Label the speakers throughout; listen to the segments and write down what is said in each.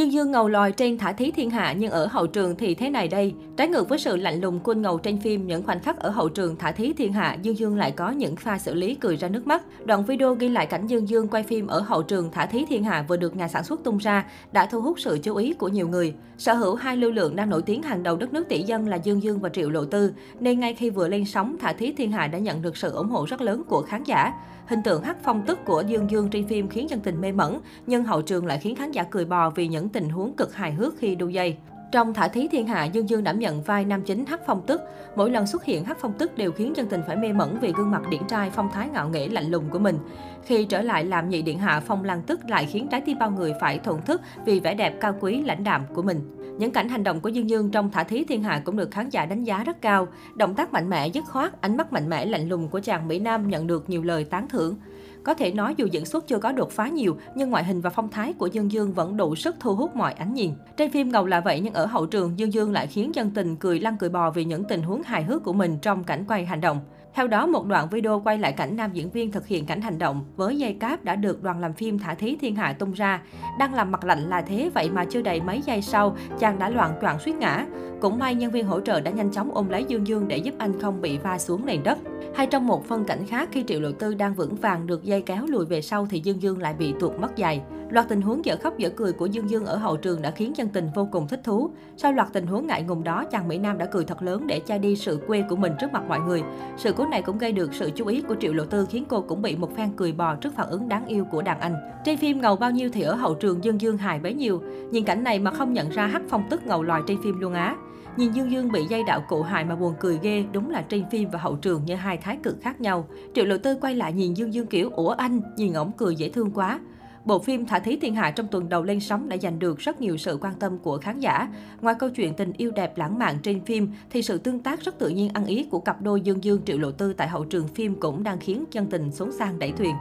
Speaker 1: Dương Dương ngầu lòi trên thả thí thiên hạ nhưng ở hậu trường thì thế này đây. Trái ngược với sự lạnh lùng quân ngầu trên phim, những khoảnh khắc ở hậu trường thả thí thiên hạ, Dương Dương lại có những pha xử lý cười ra nước mắt. Đoạn video ghi lại cảnh Dương Dương quay phim ở hậu trường thả thí thiên hạ vừa được nhà sản xuất tung ra đã thu hút sự chú ý của nhiều người. Sở hữu hai lưu lượng đang nổi tiếng hàng đầu đất nước tỷ dân là Dương Dương và Triệu Lộ Tư, nên ngay khi vừa lên sóng, thả thí thiên hạ đã nhận được sự ủng hộ rất lớn của khán giả. Hình tượng hắc phong tức của Dương Dương trên phim khiến dân tình mê mẩn, nhưng hậu trường lại khiến khán giả cười bò vì những tình huống cực hài hước khi đu dây. Trong Thả Thí Thiên Hạ, Dương Dương đảm nhận vai nam chính Hắc Phong Tức. Mỗi lần xuất hiện Hắc Phong Tức đều khiến dân tình phải mê mẩn vì gương mặt điển trai phong thái ngạo nghễ lạnh lùng của mình. Khi trở lại làm nhị điện hạ, Phong Lan Tức lại khiến trái tim bao người phải thổn thức vì vẻ đẹp cao quý lãnh đạm của mình. Những cảnh hành động của Dương Dương trong Thả Thí Thiên Hạ cũng được khán giả đánh giá rất cao. Động tác mạnh mẽ, dứt khoát, ánh mắt mạnh mẽ lạnh lùng của chàng Mỹ Nam nhận được nhiều lời tán thưởng. Có thể nói dù diễn xuất chưa có đột phá nhiều, nhưng ngoại hình và phong thái của Dương Dương vẫn đủ sức thu hút mọi ánh nhìn. Trên phim ngầu là vậy nhưng ở hậu trường, Dương Dương lại khiến dân tình cười lăn cười bò vì những tình huống hài hước của mình trong cảnh quay hành động. Theo đó, một đoạn video quay lại cảnh nam diễn viên thực hiện cảnh hành động với dây cáp đã được đoàn làm phim Thả Thí Thiên Hạ tung ra. Đang làm mặt lạnh là thế, vậy mà chưa đầy mấy giây sau, chàng đã loạn choạng suýt ngã. Cũng may nhân viên hỗ trợ đã nhanh chóng ôm lấy Dương Dương để giúp anh không bị va xuống nền đất. Hay trong một phân cảnh khác khi Triệu Lộ Tư đang vững vàng được dây kéo lùi về sau thì Dương Dương lại bị tuột mất giày. Loạt tình huống dở khóc dở cười của Dương Dương ở hậu trường đã khiến dân tình vô cùng thích thú. Sau loạt tình huống ngại ngùng đó, chàng Mỹ Nam đã cười thật lớn để che đi sự quê của mình trước mặt mọi người. Sự cố này cũng gây được sự chú ý của Triệu Lộ Tư khiến cô cũng bị một fan cười bò trước phản ứng đáng yêu của đàn anh. Trên phim ngầu bao nhiêu thì ở hậu trường Dương Dương hài bấy nhiêu. Nhìn cảnh này mà không nhận ra hắc phong tức ngầu lòi trên phim luôn á. Nhìn Dương Dương bị dây đạo cụ hại mà buồn cười ghê, đúng là trên phim và hậu trường như hai thái cực khác nhau. Triệu Lộ Tư quay lại nhìn Dương Dương kiểu, ủa anh, nhìn ổng cười dễ thương quá. Bộ phim Thả Thí Thiên Hạ trong tuần đầu lên sóng đã giành được rất nhiều sự quan tâm của khán giả. Ngoài câu chuyện tình yêu đẹp lãng mạn trên phim, thì sự tương tác rất tự nhiên ăn ý của cặp đôi Dương Dương Triệu Lộ Tư tại hậu trường phim cũng đang khiến chân tình xuống sang đẩy thuyền.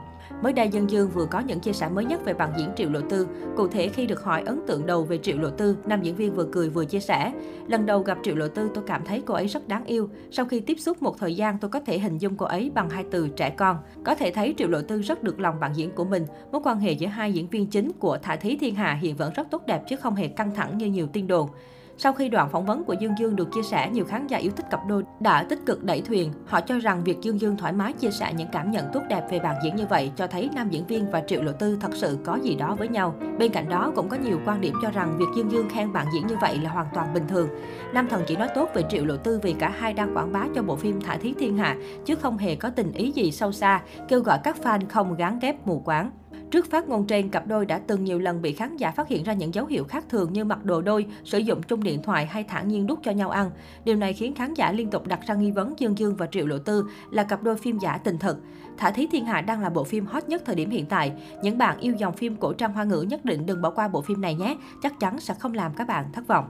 Speaker 1: Mới đây, dân Dương vừa có những chia sẻ mới nhất về bạn diễn Triệu Lộ Tư. Cụ thể khi được hỏi ấn tượng đầu về Triệu Lộ Tư, nam diễn viên vừa cười vừa chia sẻ. Lần đầu gặp Triệu Lộ Tư, tôi cảm thấy cô ấy rất đáng yêu. Sau khi tiếp xúc một thời gian, tôi có thể hình dung cô ấy bằng hai từ trẻ con. Có thể thấy Triệu Lộ Tư rất được lòng bạn diễn của mình. Mối quan hệ giữa hai diễn viên chính của Thả Thí Thiên Hà hiện vẫn rất tốt đẹp chứ không hề căng thẳng như nhiều tin đồn. Sau khi đoạn phỏng vấn của Dương Dương được chia sẻ, nhiều khán giả yêu thích cặp đôi đã tích cực đẩy thuyền. Họ cho rằng việc Dương Dương thoải mái chia sẻ những cảm nhận tốt đẹp về bạn diễn như vậy cho thấy nam diễn viên và Triệu Lộ Tư thật sự có gì đó với nhau. Bên cạnh đó cũng có nhiều quan điểm cho rằng việc Dương Dương khen bạn diễn như vậy là hoàn toàn bình thường. Nam thần chỉ nói tốt về Triệu Lộ Tư vì cả hai đang quảng bá cho bộ phim Thả Thí Thiên Hạ chứ không hề có tình ý gì sâu xa, kêu gọi các fan không gán ghép mù quáng. Trước phát ngôn trên, cặp đôi đã từng nhiều lần bị khán giả phát hiện ra những dấu hiệu khác thường như mặc đồ đôi, sử dụng chung điện thoại hay thản nhiên đút cho nhau ăn. Điều này khiến khán giả liên tục đặt ra nghi vấn Dương Dương và Triệu Lộ Tư là cặp đôi phim giả tình thật. Thả Thí Thiên Hạ đang là bộ phim hot nhất thời điểm hiện tại. Những bạn yêu dòng phim cổ trang hoa ngữ nhất định đừng bỏ qua bộ phim này nhé, chắc chắn sẽ không làm các bạn thất vọng.